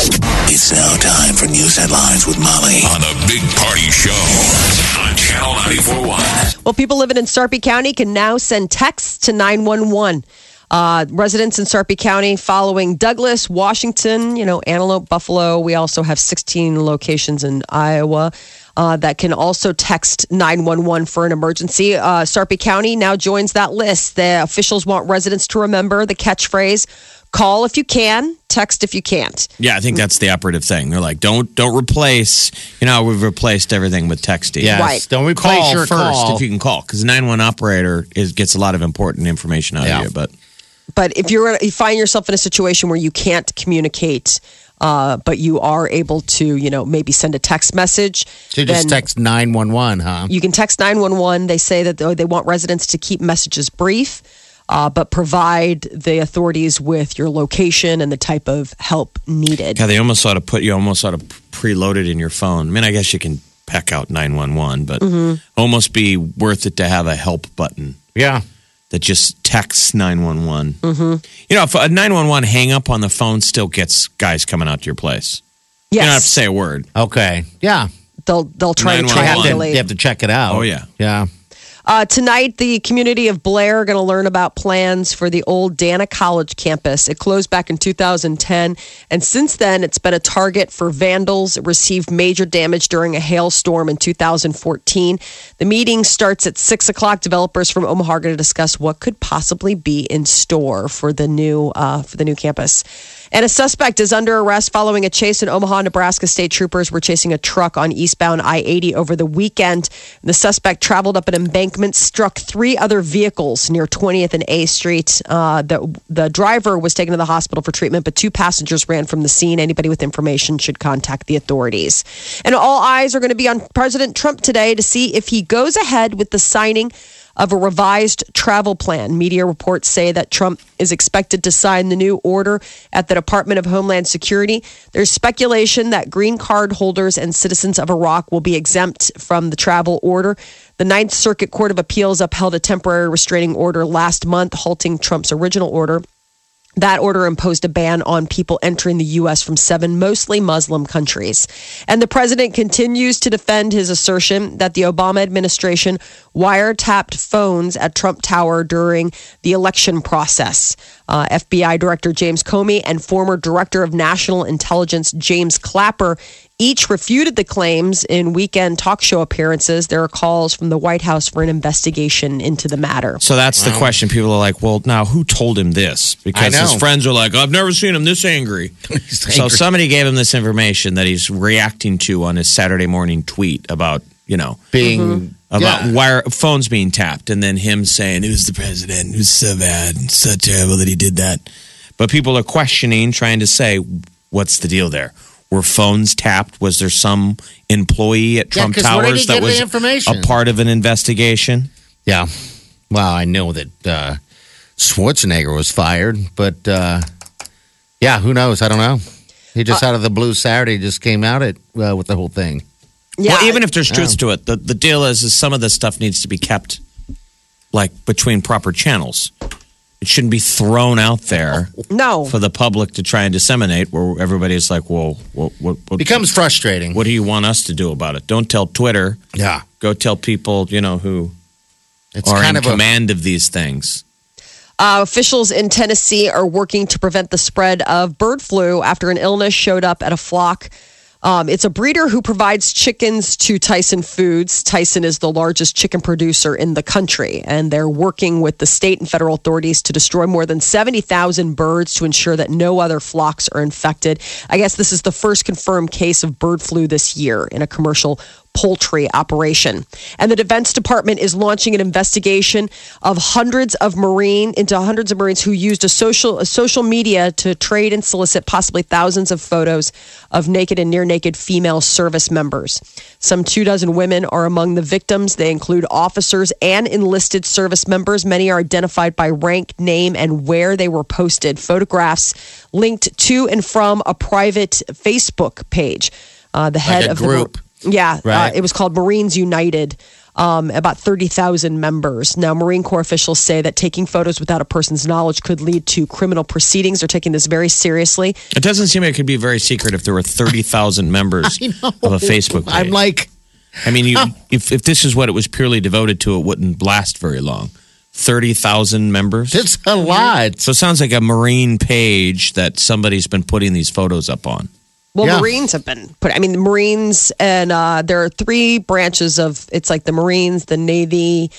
It's now time for news headlines with Molly on a big party show on Channel 941. Well, people living in Sarpy County can now send texts to 911. Uh, residents in Sarpy County following Douglas, Washington, you know, Antelope, Buffalo. We also have 16 locations in Iowa. Uh, that can also text 911 for an emergency. Uh, Sarpy County now joins that list. The officials want residents to remember the catchphrase call if you can, text if you can't. Yeah, I think that's the operative thing. They're like, don't don't replace. You know, we've replaced everything with texting. Yes. Right. Don't replace call your first call. if you can call because nine one operator is gets a lot of important information out Yeah. of you. But But if you're you find yourself in a situation where you can't communicate, uh, but you are able to, you know, maybe send a text message, So just text 911, huh? you can text 911. They say that they they want residents to keep messages brief, uh, but provide the authorities with your location and the type of help needed. yeah, they almost ought to put you almost ought to preload it in your phone. I mean, I guess you can peck out nine one one, but almost be worth it to have a help button. Yeah. That just texts 911. Mm-hmm. You know, if a 911 hang up on the phone still gets guys coming out to your place. You don't have to say a word. Okay. Yeah. they'll they'll try to 911. You have, to, triangulate. you have to check it out. Oh, yeah. Yeah. Uh, tonight, the community of Blair are going to learn about plans for the old Dana College campus. It closed back in 2010, and since then, it's been a target for vandals. It received major damage during a hailstorm in 2014. The meeting starts at six o'clock. Developers from Omaha are going to discuss what could possibly be in store for the new uh, for the new campus. And a suspect is under arrest following a chase in Omaha, Nebraska. State troopers were chasing a truck on eastbound I 80 over the weekend. The suspect traveled up an embankment, struck three other vehicles near 20th and A Street. Uh, the, the driver was taken to the hospital for treatment, but two passengers ran from the scene. Anybody with information should contact the authorities. And all eyes are going to be on President Trump today to see if he goes ahead with the signing of a revised travel plan. Media reports say that Trump is expected to sign the new order at the Department of Homeland Security. There's speculation that green card holders and citizens of Iraq will be exempt from the travel order. The Ninth Circuit Court of Appeals upheld a temporary restraining order last month, halting Trump's original order. That order imposed a ban on people entering the U.S. from seven mostly Muslim countries. And the president continues to defend his assertion that the Obama administration wiretapped phones at Trump Tower during the election process. Uh, FBI Director James Comey and former Director of National Intelligence James Clapper each refuted the claims in weekend talk show appearances. There are calls from the White House for an investigation into the matter. So that's the question. People are like, well, now who told him this? Because his friends are like, I've never seen him this angry. so somebody gave him this information that he's reacting to on his Saturday morning tweet about, you know, Being about yeah. wire phones being tapped and then him saying it was the president it was so bad and so terrible that he did that but people are questioning trying to say what's the deal there were phones tapped was there some employee at Yeah, trump 'cause where did he towers that get was information? a part of an investigation Yeah. Well, I know that uh, Schwarzenegger was fired, but uh, yeah, who knows? I don't know. He just out of the blue Saturday just came out it uh, with the whole thing. Well even if there's truth to it the, the deal is is some of this stuff needs to be kept like between proper channels it shouldn't be thrown out there no. for the public to try and disseminate where everybody's like well what, what, what Becomes frustrating. What do you want us to do about it? Don't tell Twitter. Yeah. Go tell people, you know, who It's are kind in of a command of these things. Uh, officials in Tennessee are working to prevent the spread of bird flu after an illness showed up at a flock. Um, it's a breeder who provides chickens to Tyson Foods. Tyson is the largest chicken producer in the country, and they're working with the state and federal authorities to destroy more than 70,000 birds to ensure that no other flocks are infected. I guess this is the first confirmed case of bird flu this year in a commercial poultry operation. And the Defense Department is launching an investigation of hundreds of Marine into hundreds of Marines who used a social a social media to trade and solicit possibly thousands of photos of naked and near naked female service members. Some two dozen women are among the victims. They include officers and enlisted service members. Many are identified by rank, name, and where they were posted. Photographs linked to and from a private Facebook page. Uh, the head a of the group. Yeah, Right. uh, it was called Marines United. Um, about 30,000 members. Now, Marine Corps officials say that taking photos without a person's knowledge could lead to criminal proceedings. They're taking this very seriously. It doesn't seem like it could be very secret if there were 30,000 members of a Facebook page. I'm like, I mean, you, if, if this is what it was purely devoted to, it wouldn't last very long. 30,000 members? it's a lot. so it sounds like a Marine page that somebody's been putting these photos up on. Well, Yeah. Marines have been put. I mean, the Marines, and uh, there are three branches of. It's like the Marines, the Navy,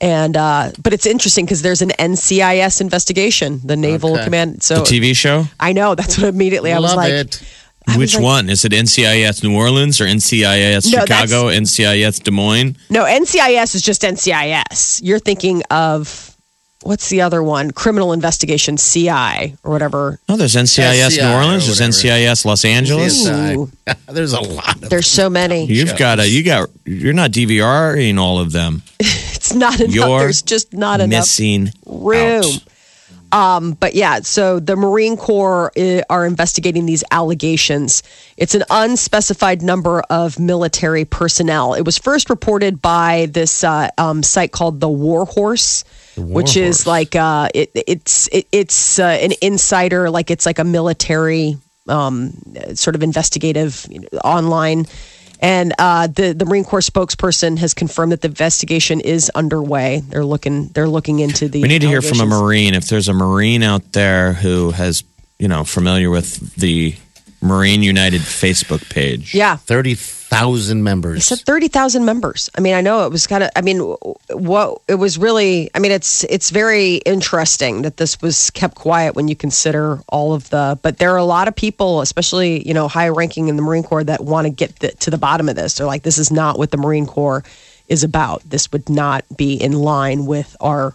and uh, but it's interesting because there's an NCIS investigation, the Naval Okay. Command. The So TV show? I know that's what immediately I was Love like. it. I Which like- one? Is it NCIS New Orleans or NCIS No, Chicago, NCIS Des Moines? No, NCIS is just NCIS. You're thinking of what's the other one? Criminal Investigation CI or whatever. Oh, there's NCIS SCI New or Orleans, there's. NCIS Los Angeles. There's a lot of There's so many. You've got a, you got, you're not DVRing all of them. It's not enough. You're There's just not enough. Missing room. out. Um, but yeah, so the Marine Corps uh, are investigating these allegations. It's an unspecified number of military personnel. It was first reported by this uh, um, site called the War Horse, which is like uh, it, it's it, it's uh, an insider, like it's like a military um, sort of investigative you know, online. And uh, the the Marine Corps spokesperson has confirmed that the investigation is underway. They're looking they're looking into the. We need to hear from a. Marine. If there's a Marine out there who has, you know, familiar with the Marine United Facebook page. Yeah, 30,000 It members. said thirty thousand members. I mean, I know it was kind of. I mean, what it was really. I mean, it's it's very interesting that this was kept quiet when you consider all of the. But there are a lot of people, especially you know high ranking in the Marine Corps, that want to get the, to the bottom of this. They're like, this is not what the Marine Corps is about. This would not be in line with our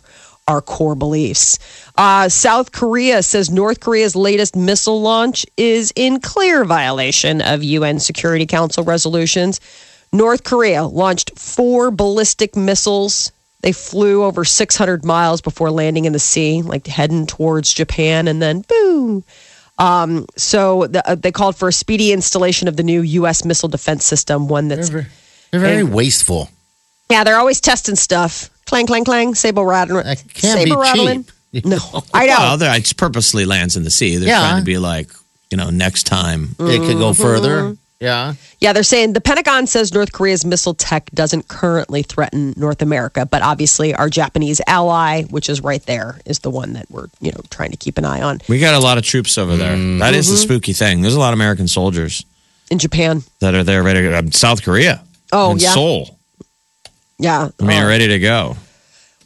our core beliefs. Uh, South Korea says North Korea's latest missile launch is in clear violation of UN Security Council resolutions. North Korea launched four ballistic missiles. They flew over 600 miles before landing in the sea, like heading towards Japan, and then boom. Um, so the, uh, they called for a speedy installation of the new U.S. missile defense system, one that's They're very wasteful. yeah, they're always testing stuff. Clang, clang, clang. sable rattling. That can't be rattling. cheap. No, I know. Well, they're- it purposely lands in the sea. They're Yeah. trying to be like, you know, next time. It could go Mm-hmm. further. Yeah. Yeah, they're saying the Pentagon says North Korea's missile tech doesn't currently threaten North America, but obviously our Japanese ally, which is right there, is the one that we're you know trying to keep an eye on We got a lot of troops over there. That is the Mm-hmm. spooky thing. There's a lot of American soldiers in Japan. that are there ready to go. South Korea. Oh, and yeah. Seoul. Yeah, I mean, Uh, ready to go.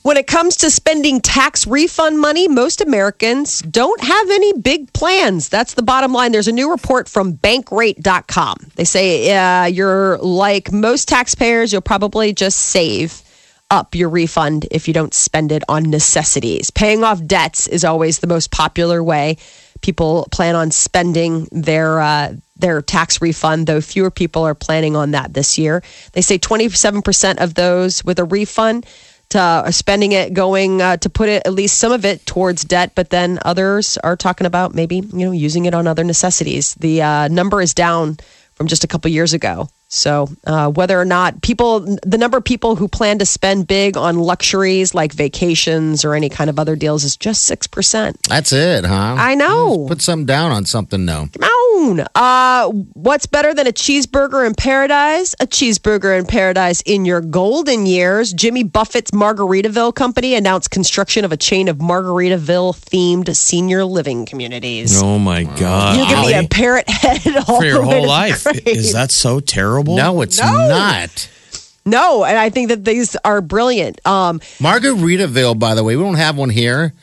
When it comes to spending tax refund money, most Americans don't have any big plans. That's the bottom line. There's a new report from bankrate.com. They say uh, you're like most taxpayers, you'll probably just save up your refund if you don't spend it on necessities. Paying off debts is always the most popular way people plan on spending their uh, their tax refund, though fewer people are planning on that this year. They say 27% of those with a refund to uh, spending it going uh, to put it at least some of it towards debt, but then others are talking about maybe you know using it on other necessities. The uh, number is down from just a couple years ago. So uh, whether or not people, the number of people who plan to spend big on luxuries like vacations or any kind of other deals is just six percent. That's it, huh? I know. Put some down on something, no. Come on. Uh, what's better than a cheeseburger in paradise? A cheeseburger in paradise in your golden years. Jimmy Buffett's Margaritaville Company announced construction of a chain of Margaritaville themed senior living communities. Oh my God. You can be a parrot head at all for your the way whole to life. grave. Is that so terrible? No, it's No. not. No, and I think that these are brilliant. Um, Margaritaville, by the way, we don't have one here.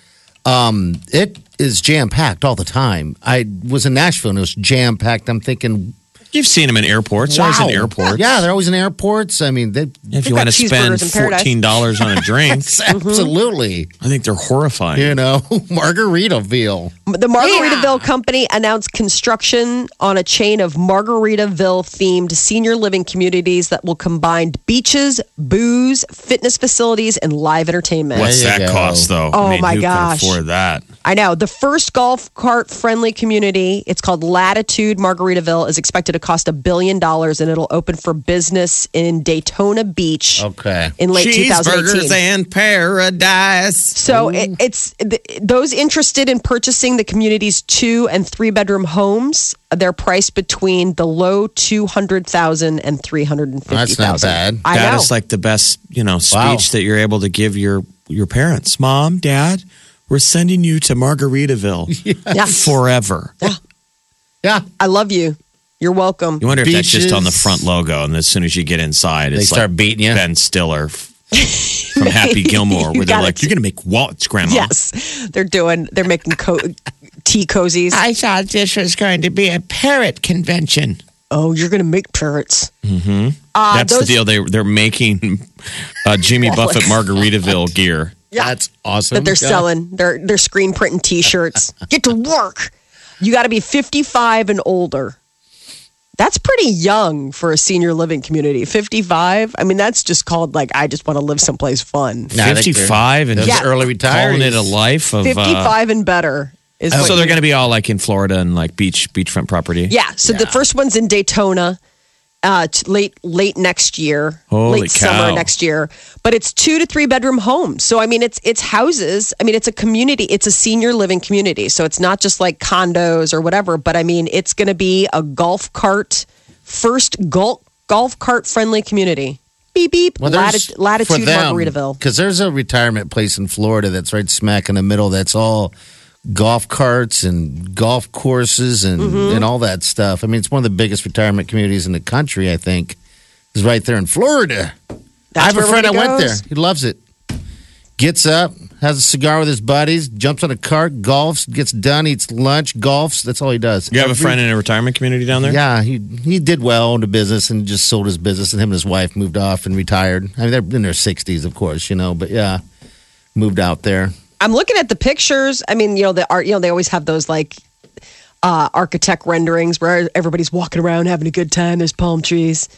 Um, it is jam packed all the time. I was in Nashville and it was jam packed. I'm thinking, You've seen them in airports. They're always in airports. Yeah, they're always in airports. I mean, they, If you want to spend cheeseburgers in paradise. fourteen dollars on a drink, mm-hmm. absolutely. I think they're horrifying. You know, Margaritaville. The Margaritaville company announced construction on a chain of Margaritaville themed senior living communities that will combine beaches, booze, fitness facilities, and live entertainment. What's that go. cost, though? Oh, I mean, my who gosh. Can afford that? I know. The first golf cart friendly community, it's called Latitude Margaritaville, is expected to cost a billion dollars and it'll open for business in Daytona Beach Okay. in late Cheeseburgers 2018. and paradise. So it, it's th- those interested in purchasing the community's two and three bedroom homes. They're priced between the low two hundred thousand and three hundred and fifty That's not bad. I That know. is like the best, you know, speech Wow. that you're able to give your your parents. Mom, Dad, we're sending you to Margaritaville yeah, forever. Yeah. I love you. You're welcome. You wonder if that's just on the front logo, and as soon as you get inside, it's They start like beating you. Ben Stiller from Happy Gilmore, where they're like, it. "You're going to make wallets, Grandma." Yes, they're doing. They're making co- tea cozies. I thought this was going to be a parrot convention. oh, you're gonna make parrots. Mm-hmm. Uh, That's those, the deal. They they're making uh, Jimmy Buffett Margaritaville gear. Yeah. That's awesome. that they're Yeah. selling. They're they're screen printing T-shirts. Get to work. You got to be 55 and older. That's pretty young for a senior living community. 55. I mean, that's just called like I just want to live someplace fun. Nah, I think they're- 55 and those Yeah. early calling it a life of. Uh, 55 and better is. what so they're going to be all like in Florida and like beach beachfront property. Yeah. So the first one's in Daytona. Uh, t- late late next year, Holy late cow. summer next year. But it's two to three bedroom homes. So I mean, it's it's houses. I mean, it's a community. It's a senior living community. So it's not just like condos or whatever. But I mean, it's going to be a golf cart first golf golf cart friendly community. Beep beep. Lati- latitude Margaritaville. Because there's a retirement place in Florida that's right smack in the middle. That's all golf carts and golf courses and, Mm-hmm. and all that stuff. I mean, it's one of the biggest retirement communities in the country. I think is right there in Florida. I have a friend that went there. He loves it. Gets up, has a cigar with his buddies, jumps on a cart, golfs, gets done, eats lunch, golfs. That's all he does. You have a friend in a retirement community down there? yeah, he he did well in the business and just sold his business. And him and his wife moved off and retired. I mean, they're in their sixties, of course, you know. But yeah, moved out there. I'm looking at the pictures. I mean, you know, the art. You know, they always have those like uh, architect renderings where everybody's walking around having a good time. There's palm trees,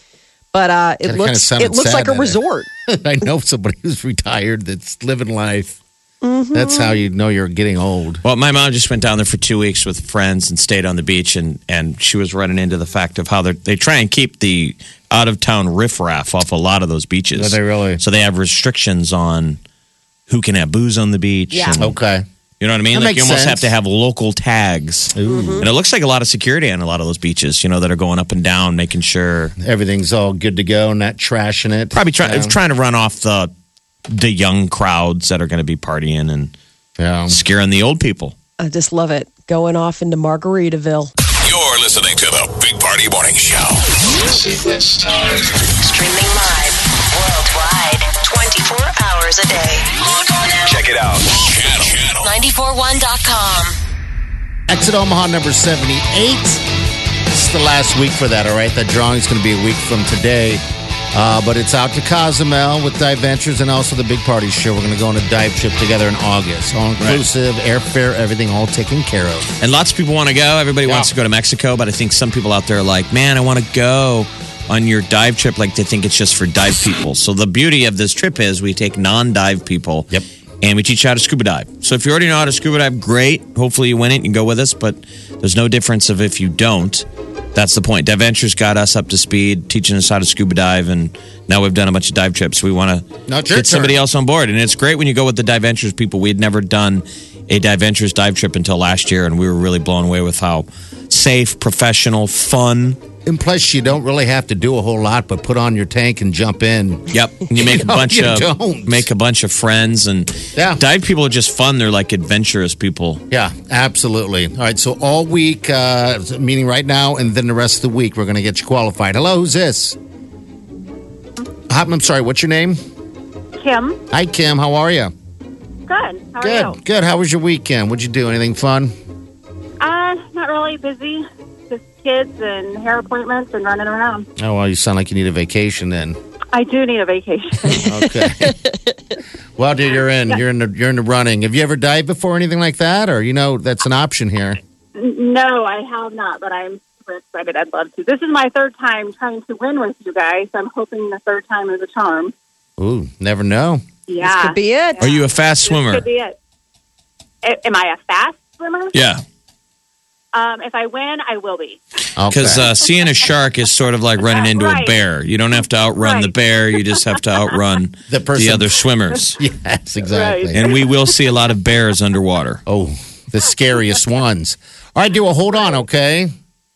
but uh, it Kinda- looks kinda it looks like a resort. I know somebody who's retired that's living life. Mm-hmm. That's how you know you're getting old. Well, my mom just went down there for two weeks with friends and stayed on the beach, and, and she was running into the fact of how they they try and keep the out of town riffraff off a lot of those beaches. Do they really? So they have restrictions on who can have booze on the beach. Yeah. and- Okay. You know what I mean? That like you almost sense. have to have local tags. Mm-hmm. And it looks like a lot of security on a lot of those beaches, you know, that are going up and down, making sure Everything's all good to go, not trashing it. probably try, Yeah. trying to run off the the young crowds that are going to be partying and Yeah. scaring the old people. I just love it going off into Margaritaville. You're listening to the Big Party Morning Show. Streaming live Exit Omaha number 78. It's the last week for that, all right? That drawing is going to be a week from today. Uh, but it's out to Cozumel with Dive Ventures and also the Big Party Show. We're going to go on a dive trip together in August. All inclusive, airfare, everything all taken care of. And lots of people want to go. Everybody wants to go to Mexico, but I think some people out there are like, man, I want to go on your dive trip. Like they think it's just for dive people. So the beauty of this trip is we take non-dive people. Yep. And we teach you how to scuba dive. So if you already know how to scuba dive, great. Hopefully you win it and go with us. But there's no difference of if you don't. That's the point. Dive Ventures got us up to speed, teaching us how to scuba dive, and now we've done a bunch of dive trips. We want to get somebody else on board, and it's great when you go with the Dive Ventures people. We had never done a Dive Ventures dive trip until last year, and we were really blown away with how safe, professional, fun. And plus, you don't really have to do a whole lot but put on your tank and jump in. Yep, and you make a No, bunch you of don't. make a bunch of friends, and Yeah. dive people are just fun. They're like adventurous people. Yeah, absolutely. All right, so all week, uh, meaning right now, and then the rest of the week, we're going to get you qualified. Hello, who's this? I'm sorry, what's your name? Kim. Hi, Kim. How are you? Good. How Good, you? good. How was your weekend? What'd you do? Anything fun? Uh, not really busy. Just just kids and hair appointments and running around. Oh well, you sound like you need a vacation then. I do need a vacation. Okay. well, dude, you're in. You're in the you're in the running. Have you ever dived before anything like that? Or you know, that's an option here. no, I have not, but I'm super excited. I'd love to. This is my third time trying to win with you guys. I'm hoping the third time is a charm. Ooh, never know. Yeah. Could be it. Are you a fast This swimmer? could be it. A- Am I a fast swimmer? Yeah. Um, if I win, I will be. Okay. Because uh, seeing a shark is sort of like running into a bear. You don't have to outrun the bear. You just have to outrun The the, other swimmers. yes, exactly. Right. And we will see a lot of bears underwater. Oh, the scariest ones. All right, do Well, hold on, okay?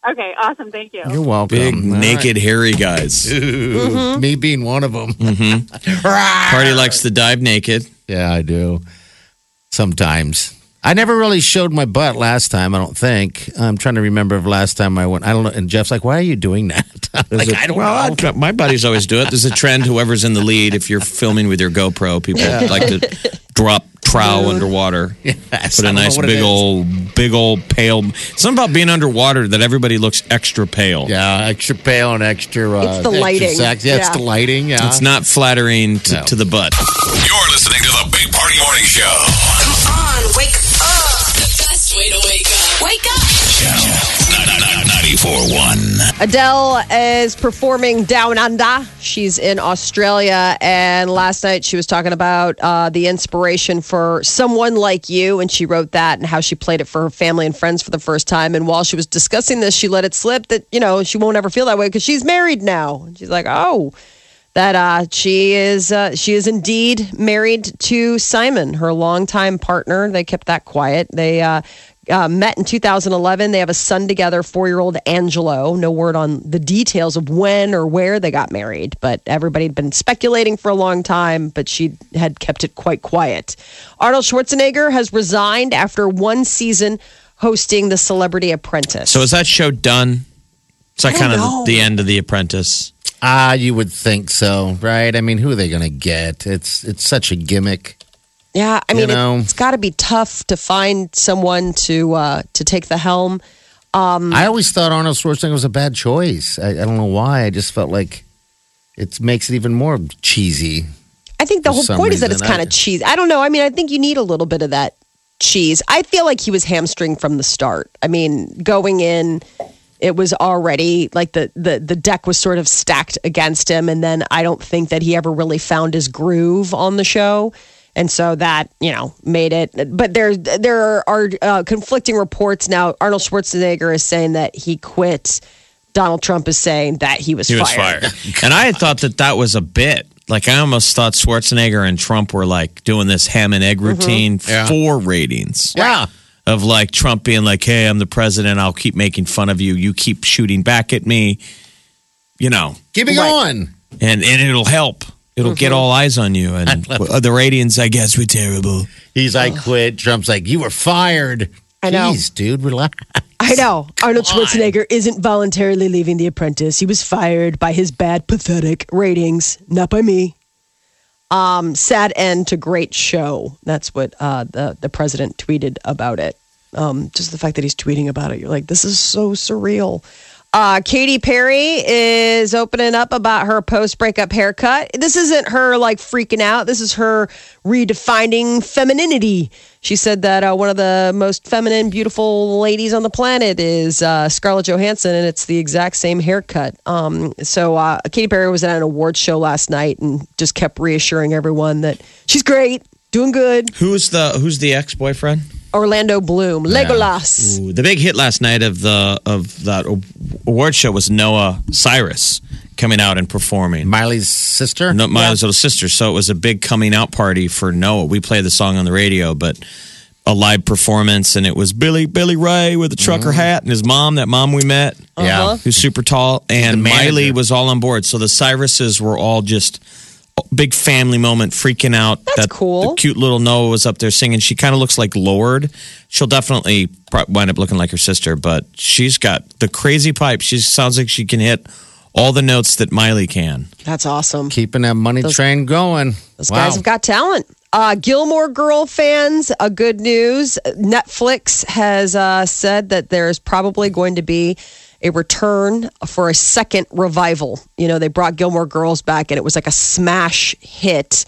Okay, awesome. Thank you. You're welcome. Big, All naked, hairy guys. right. Ooh, Me being one of them. Party likes to dive naked. Yeah, I do. Sometimes. I never really showed my butt last time, I don't think. I'm trying to remember if last time I went. I don't know. And Jeff's like, why are you doing that? Like, There's a- I don't well, know. I- my buddies always do it. There's a trend. Whoever's in the lead, if you're filming with your GoPro, people like to drop trow underwater. Yes, Put I a nice big old, big old pale. Something about being underwater that everybody looks extra pale. Yeah, extra pale and extra. Uh, It's the lighting. sex. Yeah, it's Yeah. the lighting. Yeah. It's not flattering to, No. to the butt. You're listening to the Big Party Morning Show. Adele is performing Down Under. She's in Australia. And last night she was talking about uh, the inspiration for Someone Like You. And she wrote that and how she played it for her family and friends for the first time. And while she was discussing this, she let it slip that, you know, she won't ever feel that way because she's married now. And she's like, oh that uh, she is uh, she is indeed married to Simon, her longtime partner. They kept that quiet. They uh, uh, met in 2011. They have a son together, four year old Angelo. No word on the details of when or where they got married, but everybody had been speculating for a long time, but she had kept it quite quiet. Arnold Schwarzenegger has resigned after one season hosting The Celebrity Apprentice. So is that show done? It's like kind don't of the end of The Apprentice. Ah, you would think so, right? I mean, who are they going to get? It's it's such a gimmick. Yeah, I You mean, know? it, it's got to be tough to find someone to uh, to take the helm. I always thought Arnold Schwarzenegger was a bad choice. I, I don't know why. I just felt like it makes it even more cheesy. I think the whole point is that it's kind of cheesy. I don't know. I mean, I think you need a little bit of that cheese. I feel like he was hamstring from the start. I mean, going in, it was already like the the the deck was sort of stacked against him, and then I don't think that he ever really found his groove on the show. And so that you know made it, but there there are uh, conflicting reports now. Arnold Schwarzenegger is saying that he quit. Donald Trump is saying that he was He was fired. fired. and I had thought that that was a bit. Like I almost thought Schwarzenegger and Trump were like doing this ham and egg routine Yeah. for ratings. Yeah. Of like Trump being like, "Hey, I'm the president. I'll keep making fun of you. You keep shooting back at me." You know, Keep it Right. going. and and it'll help. It'll get all eyes on you. And the ratings, I guess, were terrible. He's like, quit. Trump's like, you were fired. I know. Jeez, dude, relax. I know. Arnold Schwarzenegger isn't voluntarily leaving The Apprentice. He was fired by his bad, pathetic ratings, not by me. Um, sad end to great show. That's what uh, the the president tweeted about it. Um, just the fact that he's tweeting about it, you're like, this is so surreal. Uh, Katy Perry is opening up about her post breakup haircut. This isn't her like freaking out. This is her redefining femininity. She said that uh, one of the most feminine, beautiful ladies on the planet is uh, Scarlett Johansson, and it's the exact same haircut. Um, so uh, Katy Perry was at an awards show last night and just kept reassuring everyone that she's great, doing good. Who's the Who's the ex boyfriend? Orlando Bloom, Legolas. Ooh, the big hit last night of the of that award show was Noah Cyrus coming out and performing. Miley's sister? No, Miley's little sister. So it was a big coming out party for Noah. We play the song on the radio, but a live performance, and it was Billy Billy Ray with a trucker mm-hmm. hat and his mom. That mom we met, uh-huh. Yeah. who's super tall, and Miley was all on board. So the Cyruses were all just big family moment, freaking out. That's that cool. The cute little Noah was up there singing. She kind of looks like Lorde. She'll definitely wind up looking like her sister, but she's got the crazy pipe. She sounds like she can hit all the notes that Miley can. That's awesome. Keeping that money train going. Those wow. guys have got talent. Uh, Gilmore Girl fans, uh, good news. Netflix has uh, said that there's probably going to be a return for a second revival. You know, they brought Gilmore Girls back and it was like a smash hit.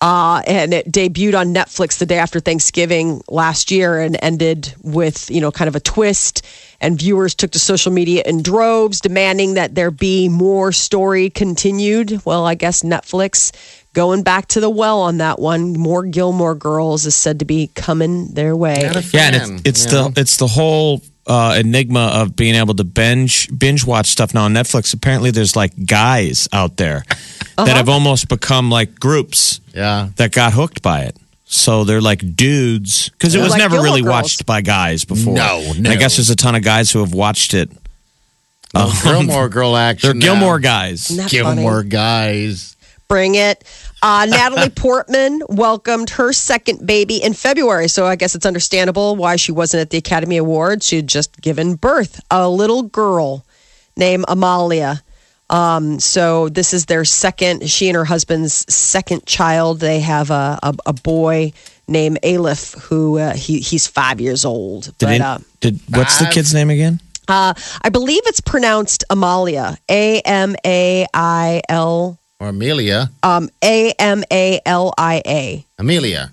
Uh, and it debuted on Netflix the day after Thanksgiving last year and ended with, you know, kind of a twist. And viewers took to social media in droves, demanding that there be more story continued. Well, I guess Netflix going back to the well on that one. More Gilmore Girls is said to be coming their way. Yeah, and it's, it's you the it's the whole uh, enigma of being able to binge binge watch stuff now on Netflix. Apparently, there's like guys out there Uh-huh. that have almost become like groups yeah. that got hooked by it. So they're like dudes because it was like never Gilmore really Girls. watched by guys before. No, And I guess there's a ton of guys who have watched it. No, Gilmore Girl action. They're now. Gilmore guys. Isn't that funny? Gilmore guys. Bring it. Uh, Natalie Portman welcomed her second baby in February, so I guess it's understandable why she wasn't at the Academy Awards. She had just given birth a little girl named Amalia. Um, so this is their second. She and her husband's second child. They have a a, a boy named Aleph, who uh, he he's five years old. Did, But it- uh, did what's the kid's name again? uh, I believe it's pronounced Amalia. A M A I L Or Amelia. um, A M A L I A. Amelia.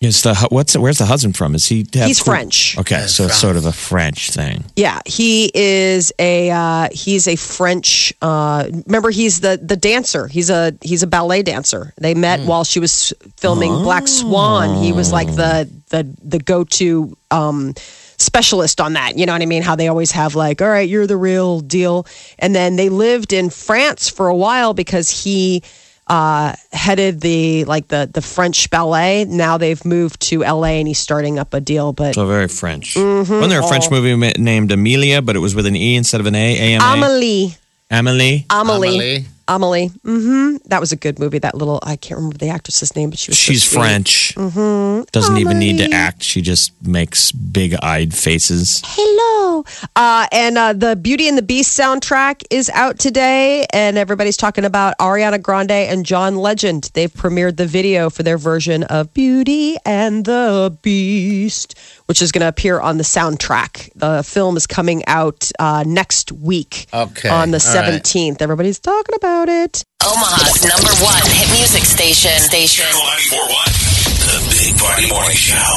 Is the hu- what's where's the husband from? Is he? He's cool- French. Okay, so it's sort of a French thing. Yeah, he is a uh, he's a French. Uh, remember, he's the the dancer. He's a he's a ballet dancer. They met while she was filming Black Swan. He was like the the the go to um, specialist on that. You know what I mean? How they always have like, all right, you're the real deal. And then they lived in France for a while because he uh, headed the like the the French ballet. Now they've moved to LA and he's starting up a deal. But So very French. Mm-hmm. Wasn't there a French movie ma- named Amelia, but it was with an E instead of an A? A M A. Amelie. Amelie. Amelie. Amelie. Amelie. hmm That was a good movie. That little, I can't remember the actress's name, but she was. She's sweet. French. Mm-hmm. Doesn't even need to act. She just makes big-eyed faces. Hello. Uh, and uh, the Beauty and the Beast soundtrack is out today, and everybody's talking about Ariana Grande and John Legend. They've premiered the video for their version of Beauty and the Beast, which is going to appear on the soundtrack. The film is coming out uh, next week Okay. on the All right. 17th. Everybody's talking about it. Omaha's number one hit music station. Station. Channel 941. The Big Party Morning Show.